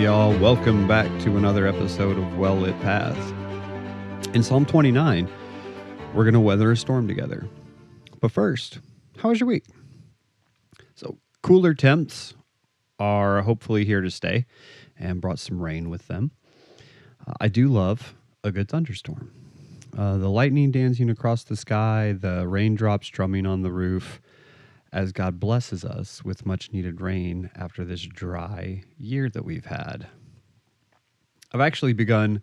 Y'all, welcome back to another episode of Well Lit Paths. In Psalm 29, we're going to weather a storm together. But first, how was your week? So, cooler temps are hopefully here to stay and brought some rain with them. Uh, I do love a good thunderstorm. Uh, the lightning dancing across the sky, the raindrops drumming on the roof, as God blesses us with much needed rain after this dry year that we've had. I've actually begun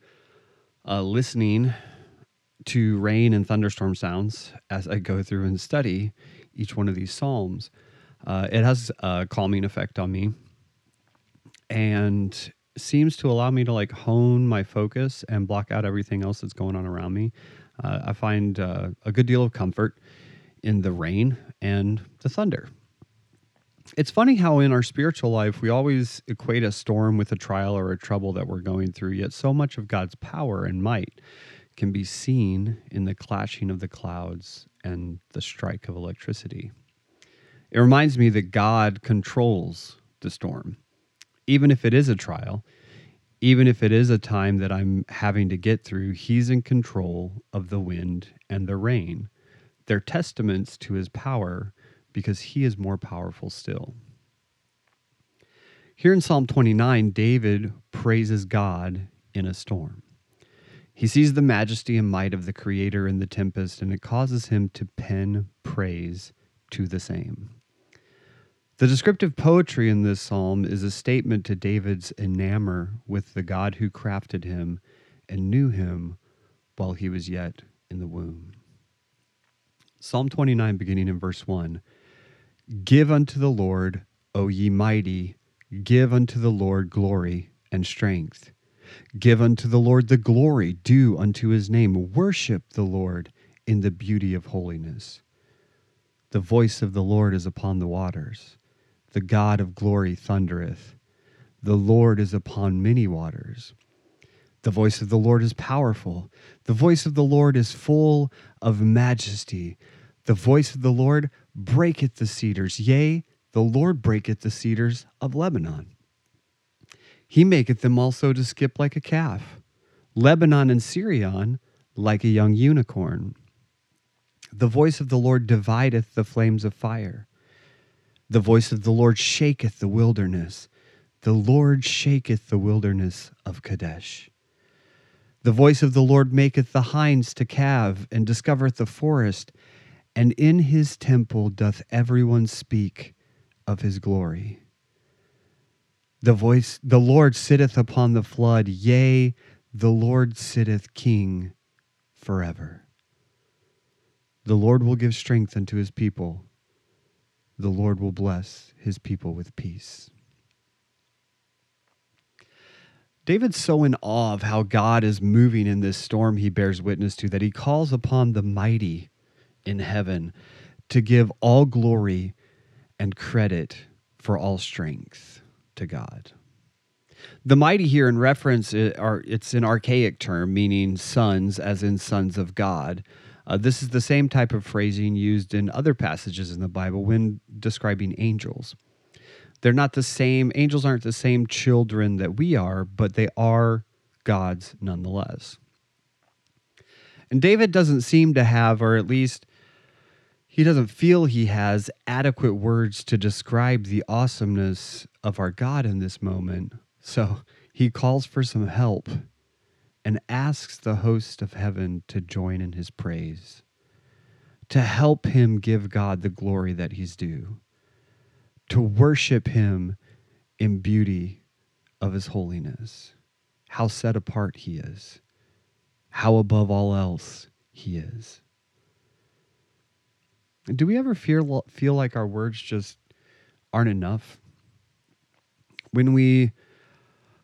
uh, listening to rain and thunderstorm sounds as I go through and study each one of these psalms. Uh, it has a calming effect on me and seems to allow me to like hone my focus and block out everything else that's going on around me. Uh, I find uh, a good deal of comfort in the rain and the thunder. It's funny how in our spiritual life we always equate a storm with a trial or a trouble that we're going through, yet so much of God's power and might can be seen in the clashing of the clouds and the strike of electricity. It reminds me that God controls the storm. Even if it is a trial, even if it is a time that I'm having to get through, He's in control of the wind and the rain. They're testaments to his power because he is more powerful still. Here in Psalm 29, David praises God in a storm. He sees the majesty and might of the Creator in the tempest, and it causes him to pen praise to the same. The descriptive poetry in this psalm is a statement to David's enamor with the God who crafted him and knew him while he was yet in the womb. Psalm 29, beginning in verse 1 Give unto the Lord, O ye mighty, give unto the Lord glory and strength. Give unto the Lord the glory due unto his name. Worship the Lord in the beauty of holiness. The voice of the Lord is upon the waters. The God of glory thundereth. The Lord is upon many waters. The voice of the Lord is powerful. The voice of the Lord is full of majesty. The voice of the Lord breaketh the cedars. Yea, the Lord breaketh the cedars of Lebanon. He maketh them also to skip like a calf, Lebanon and Sirion like a young unicorn. The voice of the Lord divideth the flames of fire. The voice of the Lord shaketh the wilderness. The Lord shaketh the wilderness of Kadesh. The voice of the Lord maketh the hinds to calve, and discovereth the forest and in his temple doth everyone speak of his glory. The voice, the Lord sitteth upon the flood, yea, the Lord sitteth king forever. The Lord will give strength unto his people. The Lord will bless his people with peace. David's so in awe of how God is moving in this storm he bears witness to that he calls upon the mighty in heaven to give all glory and credit for all strength to God. The mighty here in reference are it's an archaic term meaning sons as in sons of God. Uh, this is the same type of phrasing used in other passages in the Bible when describing angels. They're not the same, angels aren't the same children that we are, but they are God's nonetheless. And David doesn't seem to have, or at least he doesn't feel he has adequate words to describe the awesomeness of our God in this moment. So he calls for some help and asks the host of heaven to join in his praise, to help him give God the glory that he's due, to worship him in beauty of his holiness, how set apart he is, how above all else he is. Do we ever feel feel like our words just aren't enough? When we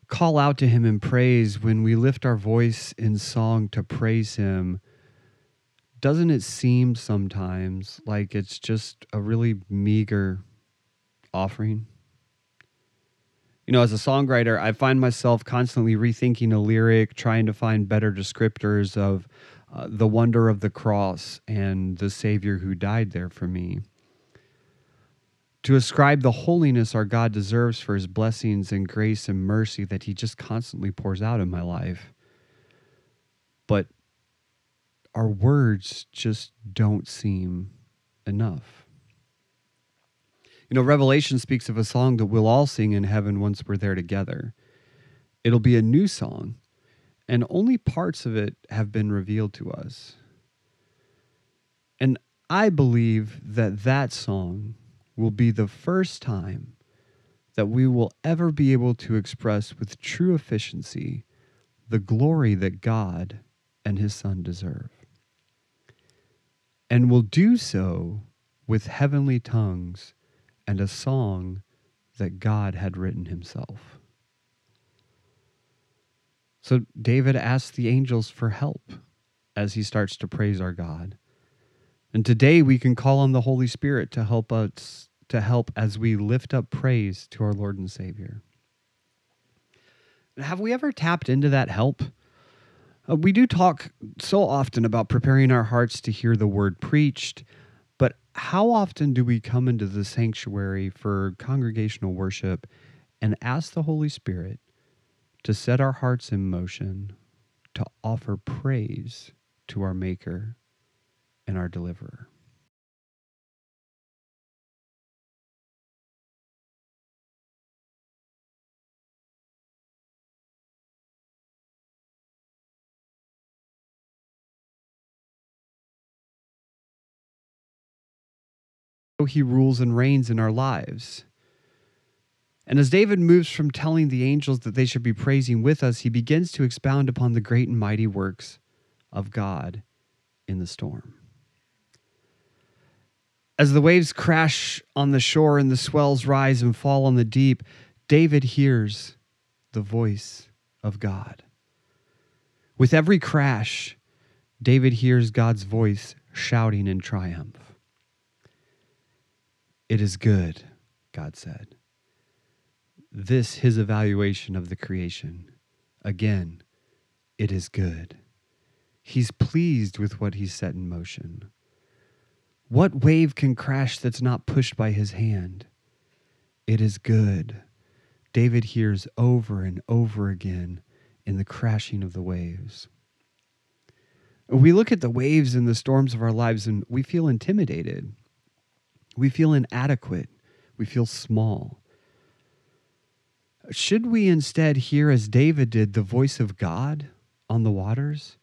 call out to him in praise, when we lift our voice in song to praise him, doesn't it seem sometimes like it's just a really meager offering? You know, as a songwriter, I find myself constantly rethinking a lyric, trying to find better descriptors of uh, the wonder of the cross and the Savior who died there for me. to ascribe the holiness our God deserves for his blessings and grace and mercy that he just constantly pours out in my life. But our words just don't seem enough. You know, Revelation speaks of a song that we'll all sing in heaven once we're there together. It'll be a new song, and only parts of it have been revealed to us. And I believe that that song will be the first time that we will ever be able to express with true efficiency the glory that God and His Son deserve. And will do so with heavenly tongues and a song that God had written Himself. So David asks the angels for help as he starts to praise our God. And today we can call on the Holy Spirit to help us to help as we lift up praise to our Lord and Savior. Have we ever tapped into that help? Uh, we do talk so often about preparing our hearts to hear the word preached, how often do we come into the sanctuary for congregational worship and ask the Holy Spirit to set our hearts in motion to offer praise to our Maker and our deliverer. He rules and reigns in our lives. And as David moves from telling the angels that they should be praising with us, he begins to expound upon the great and mighty works of God in the storm. As the waves crash on the shore and the swells rise and fall on the deep, David hears the voice of God. With every crash, David hears God's voice shouting in triumph. It is good, God said. This his evaluation of the creation. Again, it is good. He's pleased with what he's set in motion. What wave can crash that's not pushed by his hand? It is good. David hears over and over again in the crashing of the waves. We look at the waves and the storms of our lives and we feel intimidated. We feel inadequate. We feel small. Should we instead hear, as David did, the voice of God on the waters?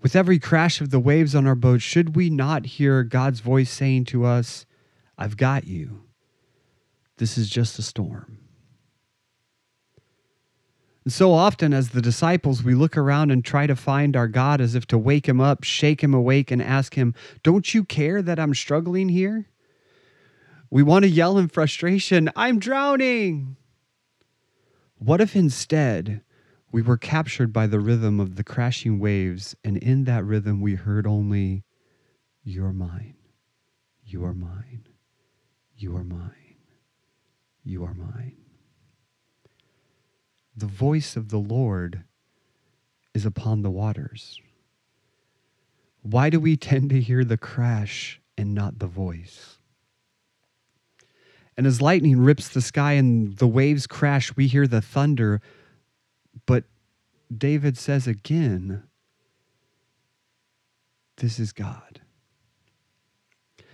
With every crash of the waves on our boat, should we not hear God's voice saying to us, I've got you? This is just a storm. And so often, as the disciples, we look around and try to find our God as if to wake him up, shake him awake, and ask him, Don't you care that I'm struggling here? We want to yell in frustration, I'm drowning. What if instead we were captured by the rhythm of the crashing waves, and in that rhythm we heard only, You're mine, you are mine, you are mine, you are mine. The voice of the Lord is upon the waters. Why do we tend to hear the crash and not the voice? And as lightning rips the sky and the waves crash, we hear the thunder but David says again, this is God.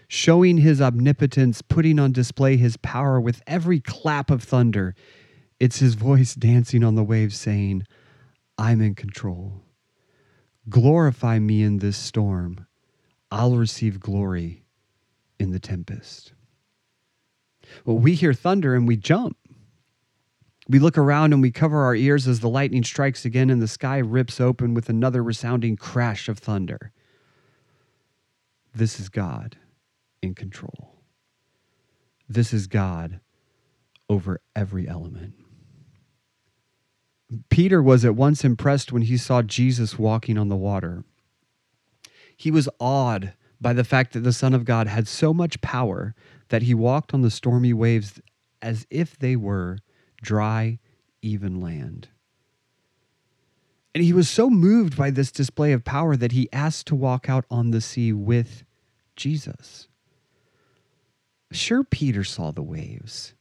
Showing his omnipotence, putting on display his power with every clap of thunder. It's his voice dancing on the waves saying, I'm in control. Glorify me in this storm. I'll receive glory in the tempest. Well, we hear thunder and we jump. We look around and we cover our ears as the lightning strikes again and the sky rips open with another resounding crash of thunder. This is God in control. This is God over every element. Peter was at once impressed when he saw Jesus walking on the water. He was awed by the fact that the Son of God had so much power that he walked on the stormy waves as if they were dry, even land. And he was so moved by this display of power that he asked to walk out on the sea with Jesus. Sure, Peter saw the waves.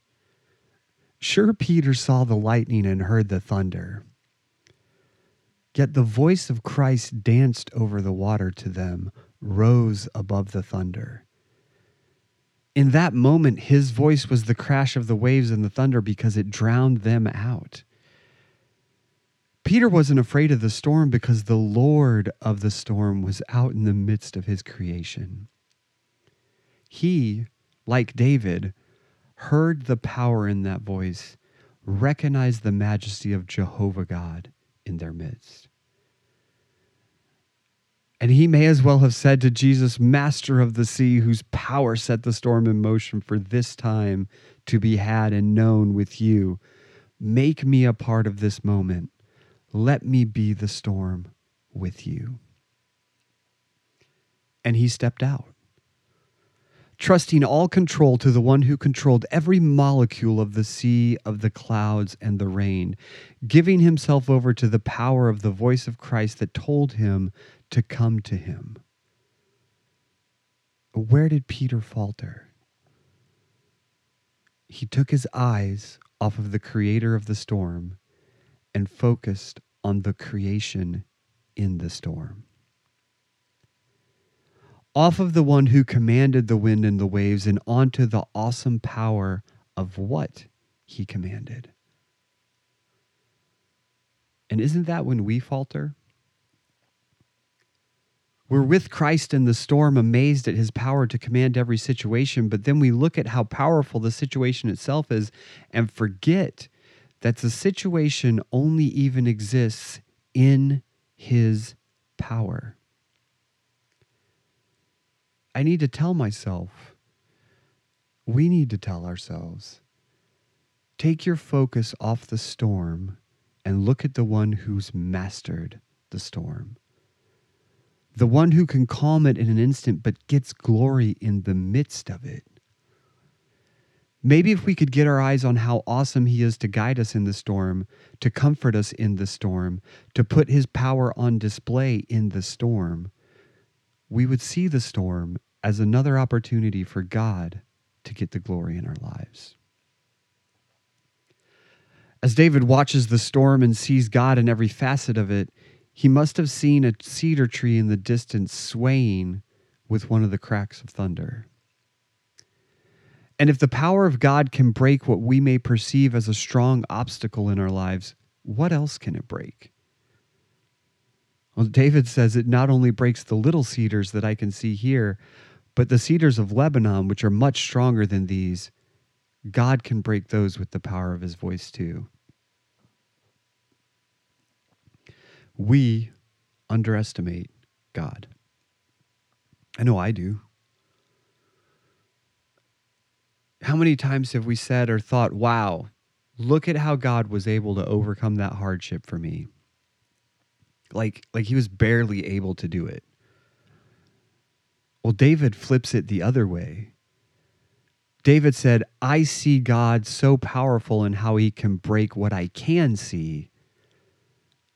Sure, Peter saw the lightning and heard the thunder. Yet the voice of Christ danced over the water to them, rose above the thunder. In that moment, his voice was the crash of the waves and the thunder because it drowned them out. Peter wasn't afraid of the storm because the Lord of the storm was out in the midst of his creation. He, like David, heard the power in that voice, recognized the majesty of Jehovah God in their midst. And he may as well have said to Jesus, Master of the sea, whose power set the storm in motion for this time to be had and known with you, make me a part of this moment let me be the storm with you. And he stepped out, trusting all control to the one who controlled every molecule of the sea, of the clouds, and the rain, giving himself over to the power of the voice of Christ that told him to come to him. Where did Peter falter? He took his eyes off of the creator of the storm and focused on the creation in the storm. Off of the one who commanded the wind and the waves and onto the awesome power of what he commanded. And isn't that when we falter? We're with Christ in the storm, amazed at his power to command every situation, but then we look at how powerful the situation itself is and forget that the situation only even exists in his power. I need to tell myself, we need to tell ourselves, take your focus off the storm and look at the one who's mastered the storm. The one who can calm it in an instant but gets glory in the midst of it. Maybe if we could get our eyes on how awesome He is to guide us in the storm, to comfort us in the storm, to put His power on display in the storm, we would see the storm as another opportunity for God to get the glory in our lives. As David watches the storm and sees God in every facet of it, he must have seen a cedar tree in the distance swaying with one of the cracks of thunder. And if the power of God can break what we may perceive as a strong obstacle in our lives, what else can it break? Well, David says it not only breaks the little cedars that I can see here, but the cedars of Lebanon, which are much stronger than these, God can break those with the power of his voice too. We underestimate God. I know I do. How many times have we said or thought, wow, look at how God was able to overcome that hardship for me? Like, like he was barely able to do it. Well, David flips it the other way. David said, I see God so powerful in how he can break what I can see.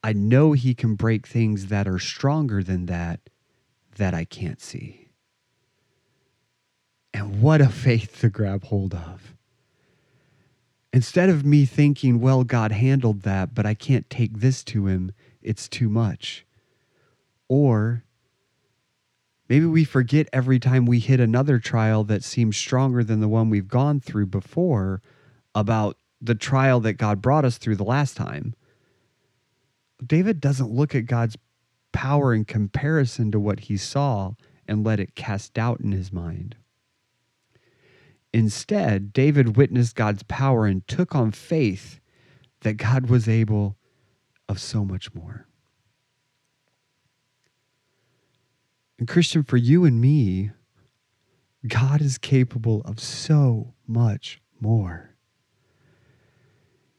I know he can break things that are stronger than that, that I can't see. And what a faith to grab hold of. Instead of me thinking, well, God handled that, but I can't take this to him, it's too much. Or maybe we forget every time we hit another trial that seems stronger than the one we've gone through before about the trial that God brought us through the last time. David doesn't look at God's power in comparison to what he saw and let it cast doubt in his mind. Instead, David witnessed God's power and took on faith that God was able of so much more. And, Christian, for you and me, God is capable of so much more.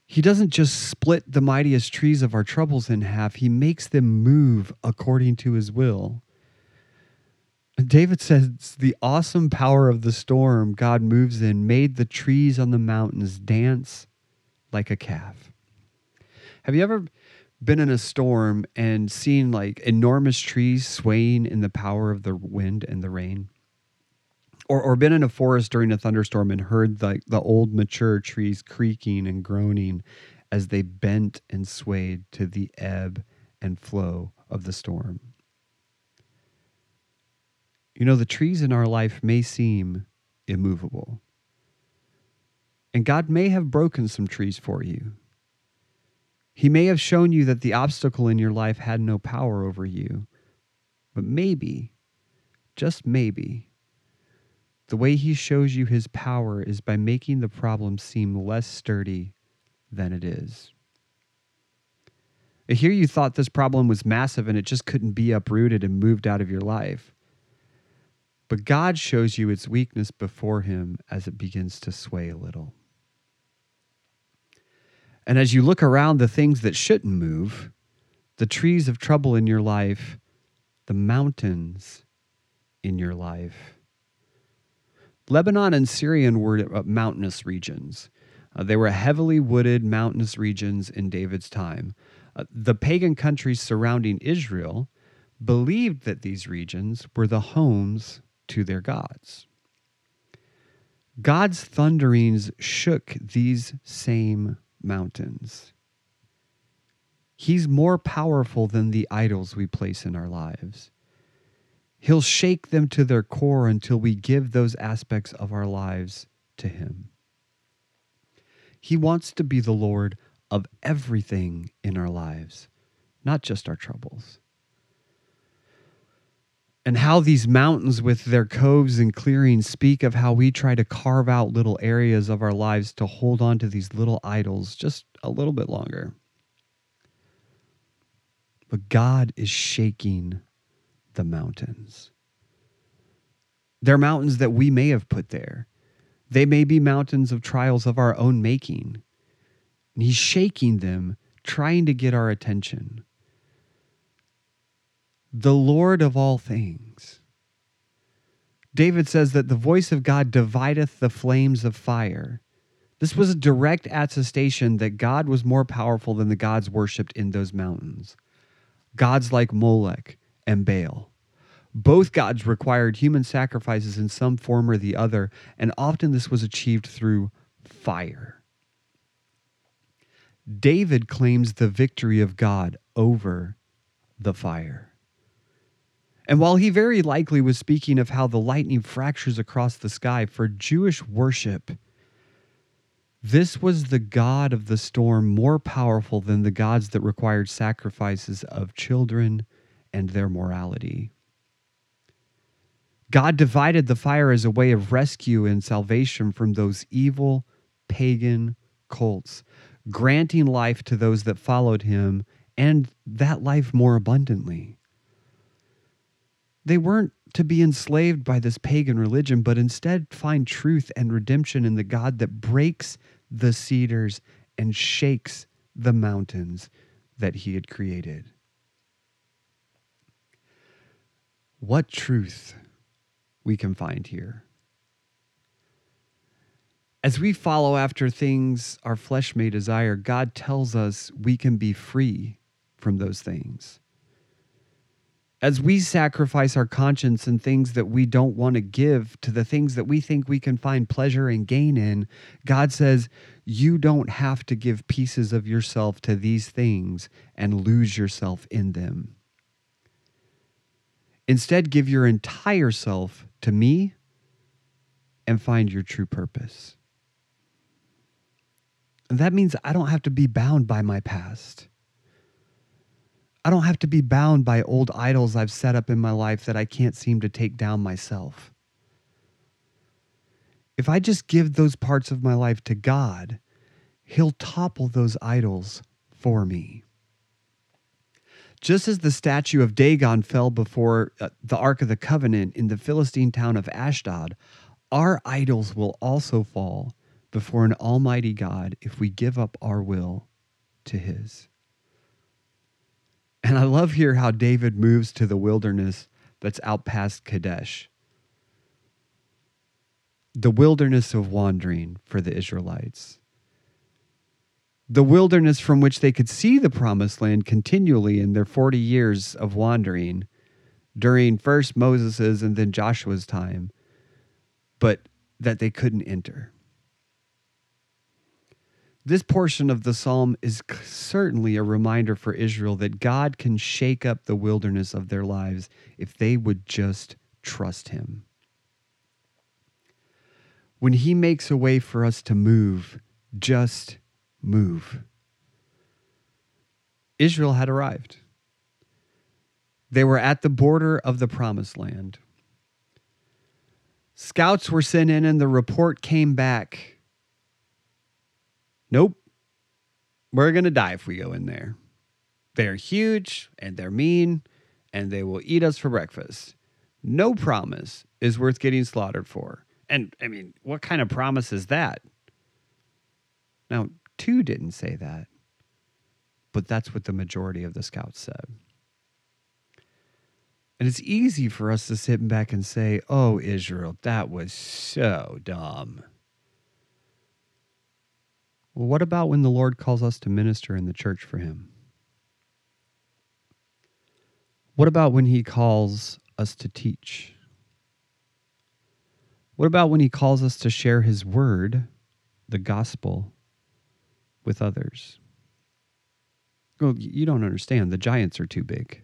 He doesn't just split the mightiest trees of our troubles in half, He makes them move according to His will. David says the awesome power of the storm God moves in made the trees on the mountains dance like a calf. Have you ever been in a storm and seen like enormous trees swaying in the power of the wind and the rain? or, or been in a forest during a thunderstorm and heard the, the old mature trees creaking and groaning as they bent and swayed to the ebb and flow of the storm. You know, the trees in our life may seem immovable. And God may have broken some trees for you. He may have shown you that the obstacle in your life had no power over you. But maybe, just maybe, the way he shows you his power is by making the problem seem less sturdy than it is. Here you thought this problem was massive and it just couldn't be uprooted and moved out of your life. But God shows you its weakness before him as it begins to sway a little. And as you look around the things that shouldn't move, the trees of trouble in your life, the mountains in your life. Lebanon and Sirion were uh, mountainous regions. Uh, they were heavily wooded mountainous regions in David's time. Uh, the pagan countries surrounding Israel believed that these regions were the homes to their gods. God's thunderings shook these same mountains. He's more powerful than the idols we place in our lives. He'll shake them to their core until we give those aspects of our lives to Him. He wants to be the Lord of everything in our lives, not just our troubles. And how these mountains, with their coves and clearings, speak of how we try to carve out little areas of our lives to hold on to these little idols just a little bit longer. But God is shaking the mountains. They're mountains that we may have put there. They may be mountains of trials of our own making. And He's shaking them, trying to get our attention the Lord of all things. David says that the voice of God divideth the flames of fire. This was a direct attestation that God was more powerful than the gods worshipped in those mountains. Gods like Molech and Baal. Both gods required human sacrifices in some form or the other, and often this was achieved through fire. David claims the victory of God over the fire. And while he very likely was speaking of how the lightning fractures across the sky for Jewish worship, this was the God of the storm more powerful than the gods that required sacrifices of children and their morality. God divided the fire as a way of rescue and salvation from those evil pagan cults, granting life to those that followed him and that life more abundantly. They weren't to be enslaved by this pagan religion, but instead find truth and redemption in the God that breaks the cedars and shakes the mountains that he had created. What truth we can find here. As we follow after things our flesh may desire, God tells us we can be free from those things as we sacrifice our conscience and things that we don't want to give to the things that we think we can find pleasure and gain in, God says, you don't have to give pieces of yourself to these things and lose yourself in them. Instead, give your entire self to me and find your true purpose. And that means I don't have to be bound by my past. I don't have to be bound by old idols I've set up in my life that I can't seem to take down myself. If I just give those parts of my life to God, He'll topple those idols for me. Just as the statue of Dagon fell before uh, the Ark of the Covenant in the Philistine town of Ashdod, our idols will also fall before an almighty God if we give up our will to His. And I love here how David moves to the wilderness that's out past Kadesh. The wilderness of wandering for the Israelites. The wilderness from which they could see the promised land continually in their 40 years of wandering during first Moses's and then Joshua's time. but that they couldn't enter. This portion of the psalm is certainly a reminder for Israel that God can shake up the wilderness of their lives if they would just trust Him. When He makes a way for us to move, just move. Israel had arrived. They were at the border of the promised land. Scouts were sent in, and the report came back Nope. We're going to die if we go in there. They're huge and they're mean and they will eat us for breakfast. No promise is worth getting slaughtered for. And I mean, what kind of promise is that? Now, two didn't say that, but that's what the majority of the scouts said. And it's easy for us to sit back and say, oh, Israel, that was so dumb. Well, what about when the Lord calls us to minister in the church for Him? What about when He calls us to teach? What about when He calls us to share His word, the gospel, with others? Well, you don't understand. The giants are too big.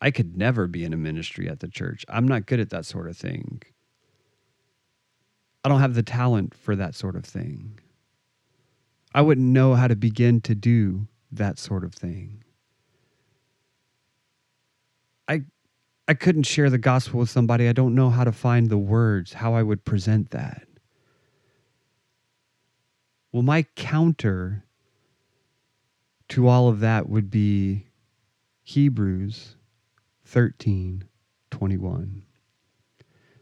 I could never be in a ministry at the church. I'm not good at that sort of thing. I don't have the talent for that sort of thing. I wouldn't know how to begin to do that sort of thing. I I couldn't share the gospel with somebody. I don't know how to find the words, how I would present that. Well, my counter to all of that would be Hebrews 13 21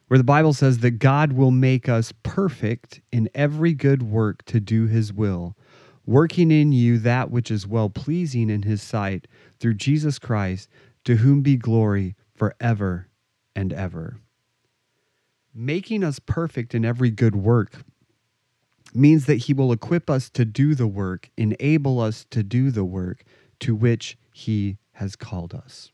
where the Bible says that God will make us perfect in every good work to do his will, working in you that which is well pleasing in his sight through Jesus Christ, to whom be glory forever and ever. Making us perfect in every good work means that he will equip us to do the work, enable us to do the work to which he has called us.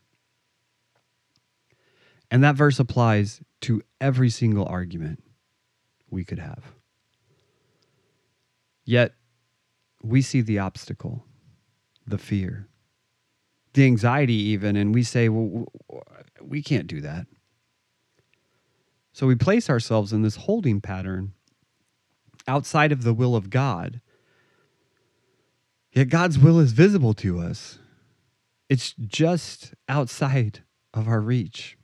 And that verse applies to every single argument we could have. Yet, we see the obstacle, the fear, the anxiety, even, and we say, well, we can't do that. So we place ourselves in this holding pattern outside of the will of God. Yet God's will is visible to us, it's just outside of our reach.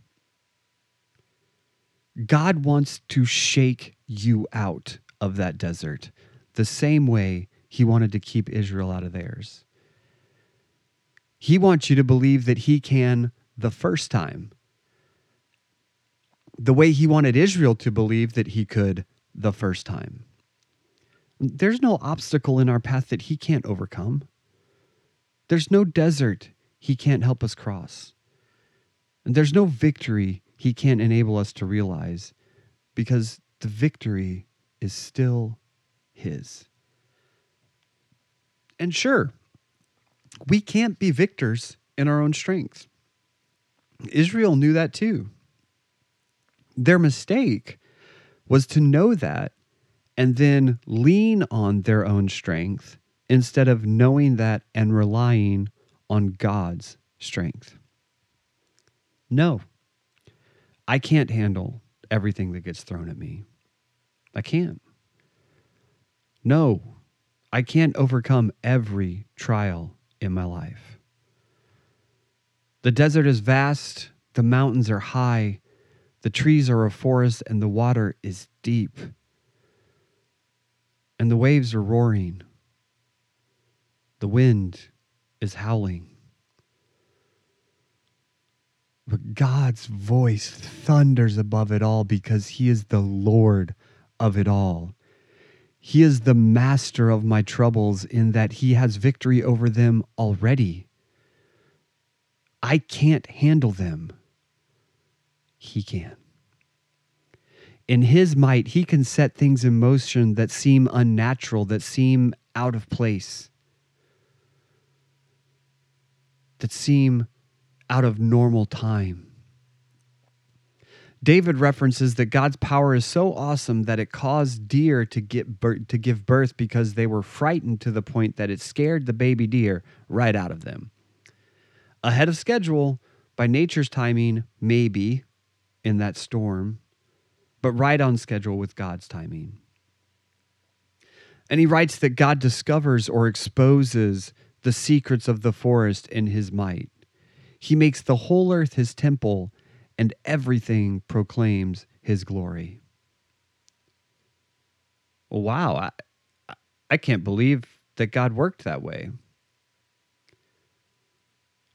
God wants to shake you out of that desert the same way he wanted to keep Israel out of theirs. He wants you to believe that he can the first time, the way he wanted Israel to believe that he could the first time. There's no obstacle in our path that he can't overcome. There's no desert he can't help us cross. And there's no victory he can't enable us to realize because the victory is still his. And sure, we can't be victors in our own strength. Israel knew that too. Their mistake was to know that and then lean on their own strength instead of knowing that and relying on God's strength. No, I can't handle everything that gets thrown at me. I can't. No, I can't overcome every trial in my life. The desert is vast, the mountains are high, the trees are a forest, and the water is deep. And the waves are roaring. The wind is howling. But God's voice thunders above it all because He is the Lord of it all. He is the master of my troubles in that He has victory over them already. I can't handle them. He can. In His might, He can set things in motion that seem unnatural, that seem out of place, that seem out of normal time. David references that God's power is so awesome that it caused deer to get to give birth because they were frightened to the point that it scared the baby deer right out of them. Ahead of schedule by nature's timing, maybe in that storm, but right on schedule with God's timing. And he writes that God discovers or exposes the secrets of the forest in his might. He makes the whole earth his temple, and everything proclaims his glory. Wow, I, I can't believe that God worked that way.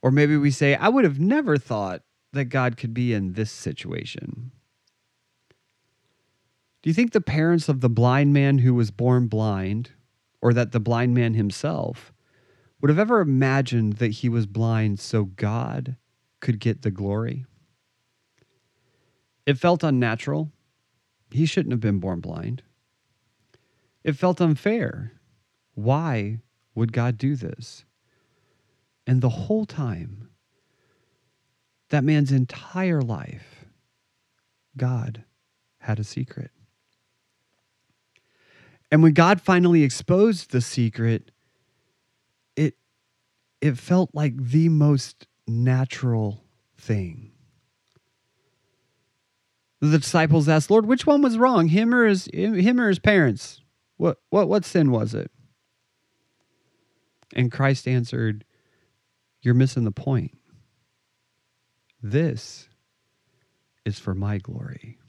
Or maybe we say, I would have never thought that God could be in this situation. Do you think the parents of the blind man who was born blind, or that the blind man himself, would have ever imagined that he was blind so God could get the glory? It felt unnatural. He shouldn't have been born blind. It felt unfair. Why would God do this? And the whole time, that man's entire life, God had a secret. And when God finally exposed the secret, it felt like the most natural thing. The disciples asked, Lord, which one was wrong, him or his, him or his parents? What, what, what sin was it? And Christ answered, You're missing the point. This is for my glory.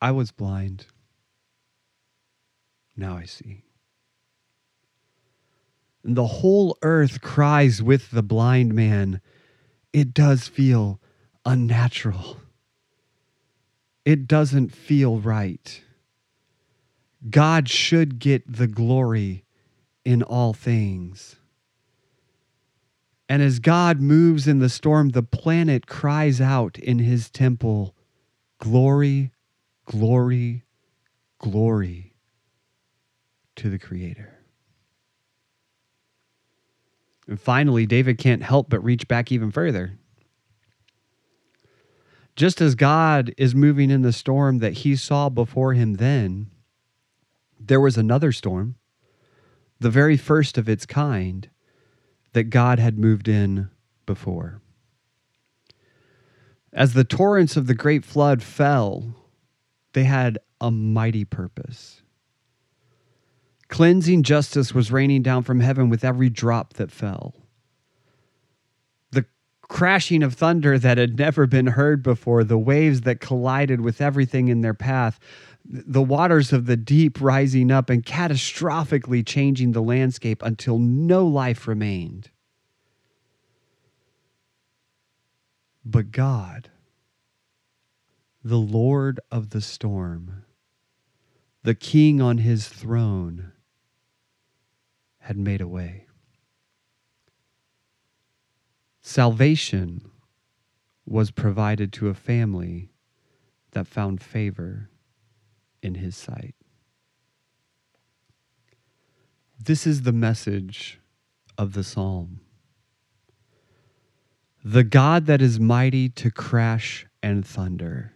I was blind. Now I see. And the whole earth cries with the blind man. It does feel unnatural. It doesn't feel right. God should get the glory in all things. And as God moves in the storm, the planet cries out in his temple Glory, glory, glory to the Creator. And finally, David can't help but reach back even further. Just as God is moving in the storm that he saw before him then, there was another storm, the very first of its kind, that God had moved in before. As the torrents of the great flood fell, they had a mighty purpose. Cleansing justice was raining down from heaven with every drop that fell. The crashing of thunder that had never been heard before, the waves that collided with everything in their path, the waters of the deep rising up and catastrophically changing the landscape until no life remained. But God, the Lord of the storm, the King on his throne, had made a way. Salvation was provided to a family that found favor in his sight. This is the message of the psalm. The God that is mighty to crash and thunder,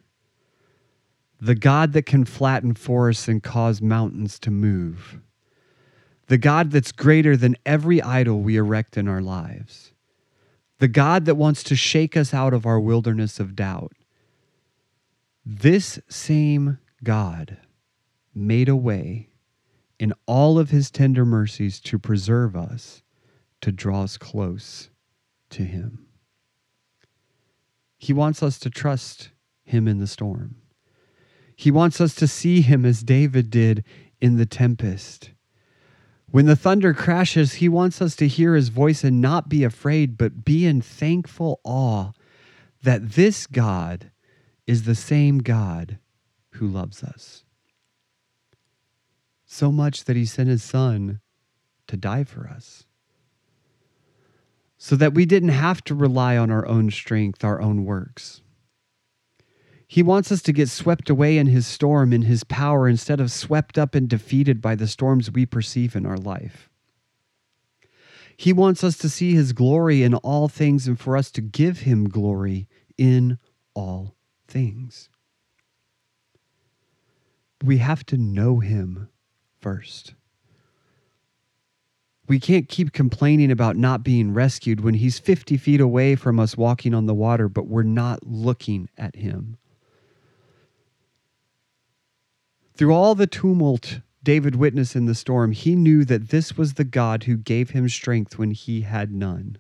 the God that can flatten forests and cause mountains to move the God that's greater than every idol we erect in our lives, the God that wants to shake us out of our wilderness of doubt. This same God made a way in all of his tender mercies to preserve us, to draw us close to him. He wants us to trust him in the storm. He wants us to see him as David did in the tempest. When the thunder crashes, he wants us to hear his voice and not be afraid, but be in thankful awe that this God is the same God who loves us. So much that he sent his son to die for us. So that we didn't have to rely on our own strength, our own works. He wants us to get swept away in his storm, in his power, instead of swept up and defeated by the storms we perceive in our life. He wants us to see his glory in all things and for us to give him glory in all things. We have to know him first. We can't keep complaining about not being rescued when he's 50 feet away from us walking on the water, but we're not looking at him. Through all the tumult David witnessed in the storm, he knew that this was the God who gave him strength when he had none.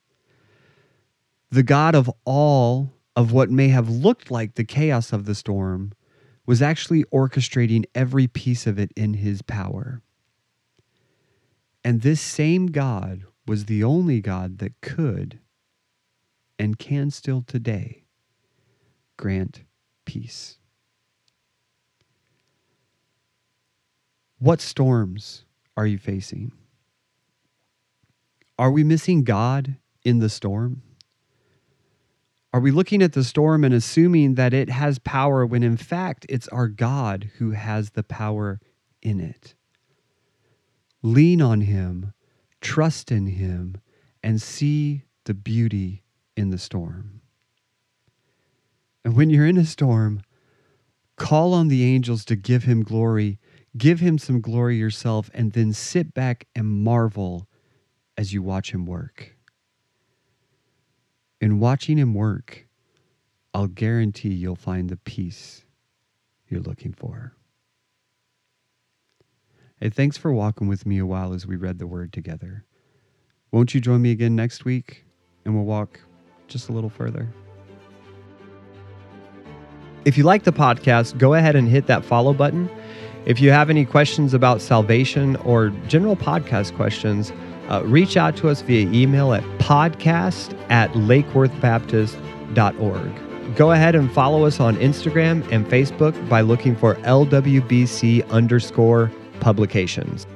The God of all of what may have looked like the chaos of the storm was actually orchestrating every piece of it in his power. And this same God was the only God that could and can still today grant peace. What storms are you facing? Are we missing God in the storm? Are we looking at the storm and assuming that it has power when in fact it's our God who has the power in it? Lean on Him, trust in Him, and see the beauty in the storm. And when you're in a storm, call on the angels to give Him glory, give Him some glory yourself, and then sit back and marvel as you watch Him work. In watching Him work, I'll guarantee you'll find the peace you're looking for. Hey, thanks for walking with me a while as we read the word together. Won't you join me again next week and we'll walk just a little further? If you like the podcast, go ahead and hit that follow button. If you have any questions about salvation or general podcast questions, uh, reach out to us via email at podcast at lakeworthbaptist.org. Go ahead and follow us on Instagram and Facebook by looking for LWBC underscore publications.